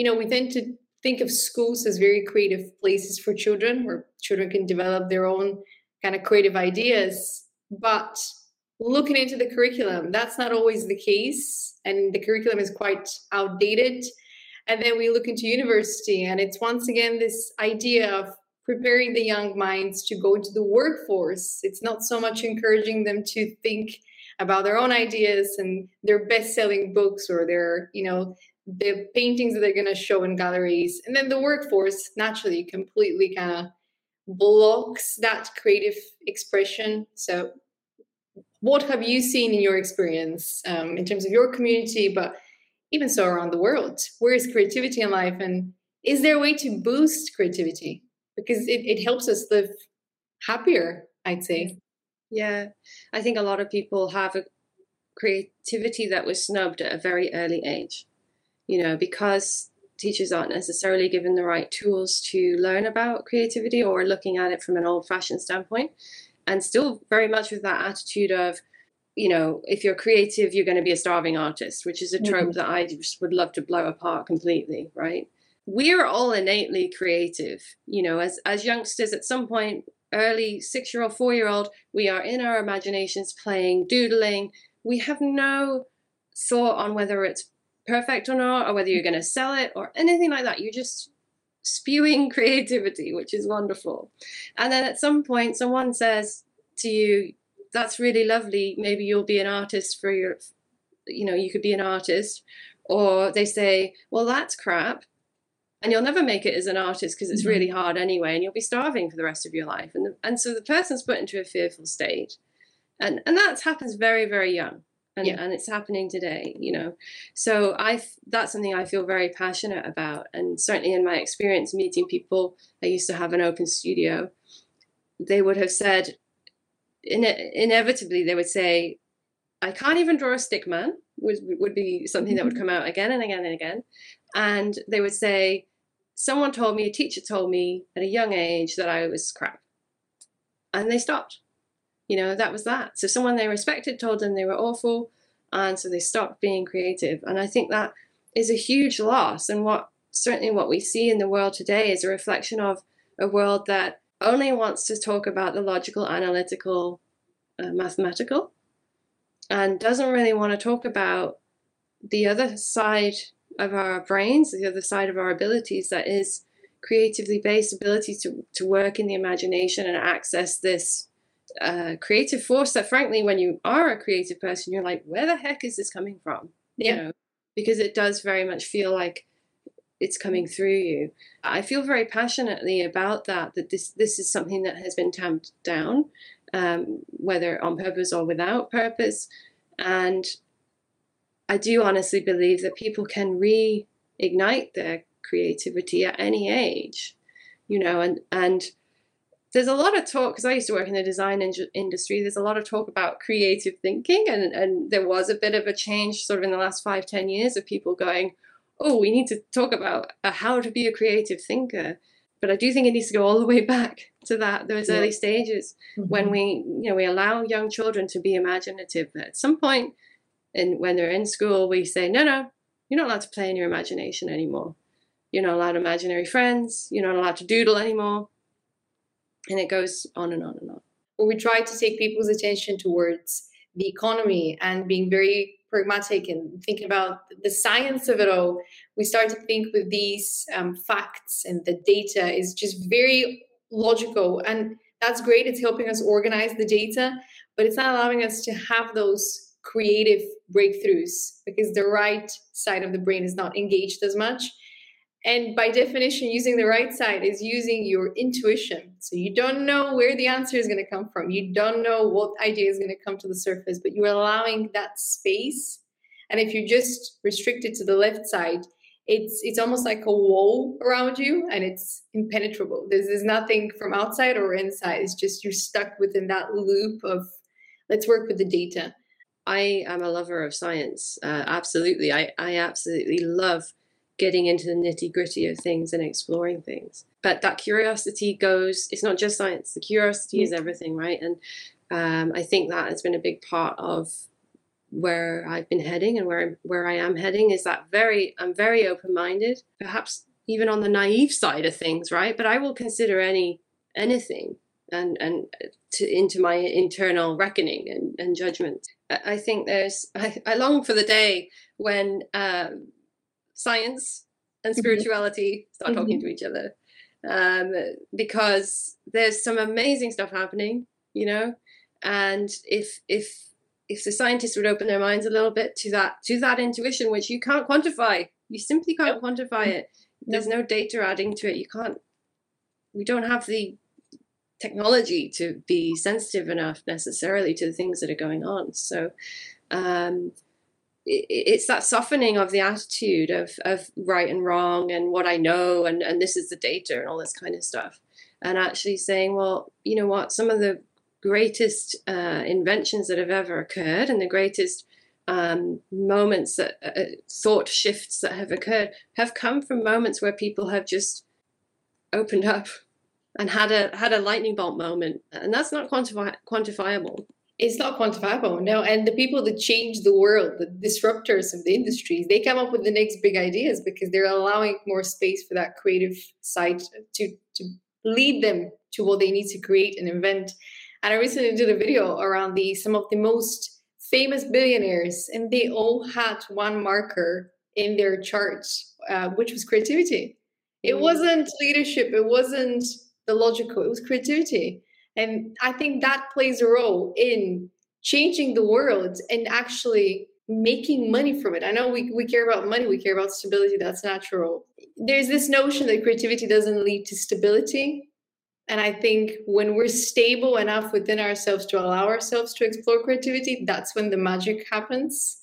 you know, we tend to think of schools as very creative places for children where children can develop their own kind of creative ideas. But looking into the curriculum, that's not always the case. And the curriculum is quite outdated. And then we look into university, and it's once again this idea of preparing the young minds to go into the workforce. It's not so much encouraging them to think about their own ideas and their best-selling books or their, you know, the paintings that they're going to show in galleries. And then the workforce naturally completely kind of blocks that creative expression. So, what have you seen in your experience um, in terms of your community, but even so around the world? Where is creativity in life? And is there a way to boost creativity? Because it, it helps us live happier, I'd say. Yeah, I think a lot of people have a creativity that was snubbed at a very early age. You know, because teachers aren't necessarily given the right tools to learn about creativity or looking at it from an old fashioned standpoint. And still very much with that attitude of, you know, if you're creative, you're going to be a starving artist, which is a trope mm-hmm. that I just would love to blow apart completely, right? We're all innately creative, you know, as as youngsters at some point early six year old, four year old, we are in our imaginations playing, doodling. We have no thought on whether it's perfect or not, or whether you're going to sell it or anything like that. You're just spewing creativity, which is wonderful. And then at some point, someone says to you, That's really lovely. Maybe you'll be an artist for your, you know, you could be an artist. Or they say, Well, that's crap and you'll never make it as an artist because it's mm-hmm. really hard anyway and you'll be starving for the rest of your life and the, and so the person's put into a fearful state and and that happens very very young and, yeah. and it's happening today you know so i that's something i feel very passionate about and certainly in my experience meeting people i used to have an open studio they would have said in, inevitably they would say i can't even draw a stick man would, would be something that would mm-hmm. come out again and again and again and they would say someone told me, a teacher told me at a young age that I was crap. And they stopped. You know, that was that. So someone they respected told them they were awful. And so they stopped being creative. And I think that is a huge loss. And what certainly what we see in the world today is a reflection of a world that only wants to talk about the logical, analytical, uh, mathematical, and doesn't really want to talk about the other side of our brains, the other side of our abilities, that is creatively based ability to, to work in the imagination and access this uh, creative force that frankly when you are a creative person you're like where the heck is this coming from? Yeah. you know? Because it does very much feel like it's coming through you. I feel very passionately about that that this this is something that has been tamped down um, whether on purpose or without purpose. And I do honestly believe that people can reignite their creativity at any age, you know, and and there's a lot of talk because I used to work in the design in- industry. There's a lot of talk about creative thinking, and and there was a bit of a change sort of in the last five ten years of people going, oh, we need to talk about uh, how to be a creative thinker. But I do think it needs to go all the way back to that those yeah. early stages mm-hmm. when we you know we allow young children to be imaginative. But At some point, and when they're in school, we say, no, no, you're not allowed to play in your imagination anymore. You're not allowed imaginary friends. You're not allowed to doodle anymore. And it goes on and on and on. Well, we try to take people's attention towards the economy and being very pragmatic and thinking about the science of it all. We start to think with these um, facts and the data is just very logical. And that's great. It's helping us organize the data, but it's not allowing us to have those creative breakthroughs because the right side of the brain is not engaged as much. And by definition, using the right side is using your intuition. So you don't know where the answer is going to come from. You don't know what idea is going to come to the surface, but you're allowing that space. And if you're just restricted to the left side, it's it's almost like a wall around you and it's impenetrable. There's, there's nothing from outside or inside. It's just you're stuck within that loop of let's work with the data. I am a lover of science. Uh, absolutely. I, I absolutely love getting into the nitty gritty of things and exploring things. But that curiosity goes, it's not just science, the curiosity is everything, right? And um, I think that has been a big part of where I've been heading and where where I am heading is that very I'm very open minded, perhaps even on the naive side of things, right? But I will consider any anything and and to, into my internal reckoning and, and judgment. I think there's I, I long for the day when um, science and mm-hmm. spirituality mm-hmm. start talking mm-hmm. to each other um, because there's some amazing stuff happening, you know, and if if if the scientists would open their minds a little bit to that to that intuition, which you can't quantify, you simply can't quantify it. There's no data adding to it. You can't. We don't have the technology to be sensitive enough necessarily to the things that are going on. So um, it's that softening of the attitude of, of right and wrong and what I know and, and this is the data and all this kind of stuff. And actually saying, well, you know what, some of the greatest uh, inventions that have ever occurred and the greatest um, moments that uh, thought shifts that have occurred have come from moments where people have just opened up and had a had a lightning bolt moment, and that's not quantifi- quantifiable. It's not quantifiable, no. And the people that change the world, the disruptors of the industries, they come up with the next big ideas because they're allowing more space for that creative side to to lead them to what they need to create and invent. And I recently did a video around the some of the most famous billionaires, and they all had one marker in their charts, uh, which was creativity. It mm. wasn't leadership. It wasn't the logical, it was creativity. And I think that plays a role in changing the world and actually making money from it. I know we, we care about money, we care about stability, that's natural. There's this notion that creativity doesn't lead to stability. And I think when we're stable enough within ourselves to allow ourselves to explore creativity, that's when the magic happens.